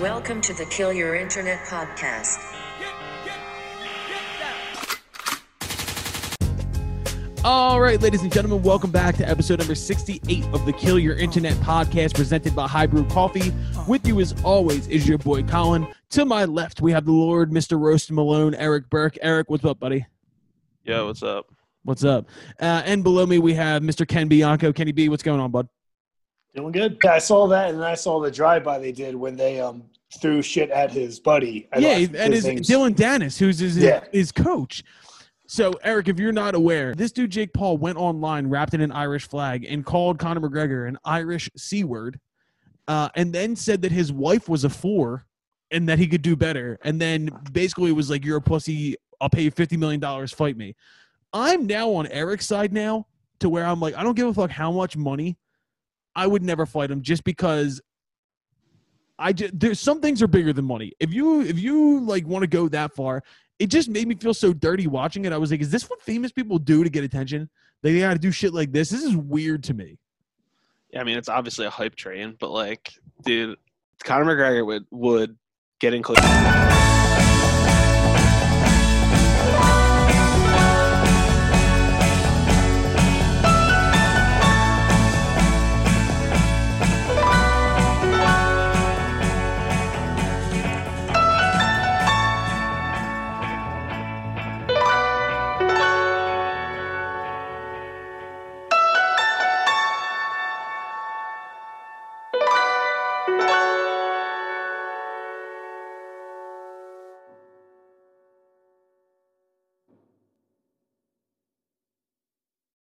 Welcome to the Kill Your Internet podcast. All right, ladies and gentlemen, welcome back to episode number 68 of the Kill Your Internet podcast presented by High Brew Coffee. With you, as always, is your boy Colin. To my left, we have the Lord, Mr. Roast Malone, Eric Burke. Eric, what's up, buddy? Yeah, what's up? What's up? Uh, and below me, we have Mr. Ken Bianco. Kenny B, what's going on, bud? Doing good. Yeah, I saw that, and then I saw the drive-by they did when they um threw shit at his buddy. I yeah, and his name's- Dillon Danis, who's his, Yeah. his coach. So, Eric, if you're not aware, this dude Jake Paul went online wrapped in an Irish flag and called Conor McGregor an Irish c word, uh, and then said that his wife was a four and that he could do better. And then basically was like, "You're a pussy. I'll pay you fifty million dollars. Fight me." I'm now on Eric's side now, to where I'm like, I don't give a fuck how much money. I would never fight him just because I just there's some things are bigger than money. If you if you like want to go that far, it just made me feel so dirty watching it. I was like, is this what famous people do to get attention? They got to do shit like this. This is weird to me. Yeah, I mean it's obviously a hype train, but like, dude, Conor McGregor would would get included.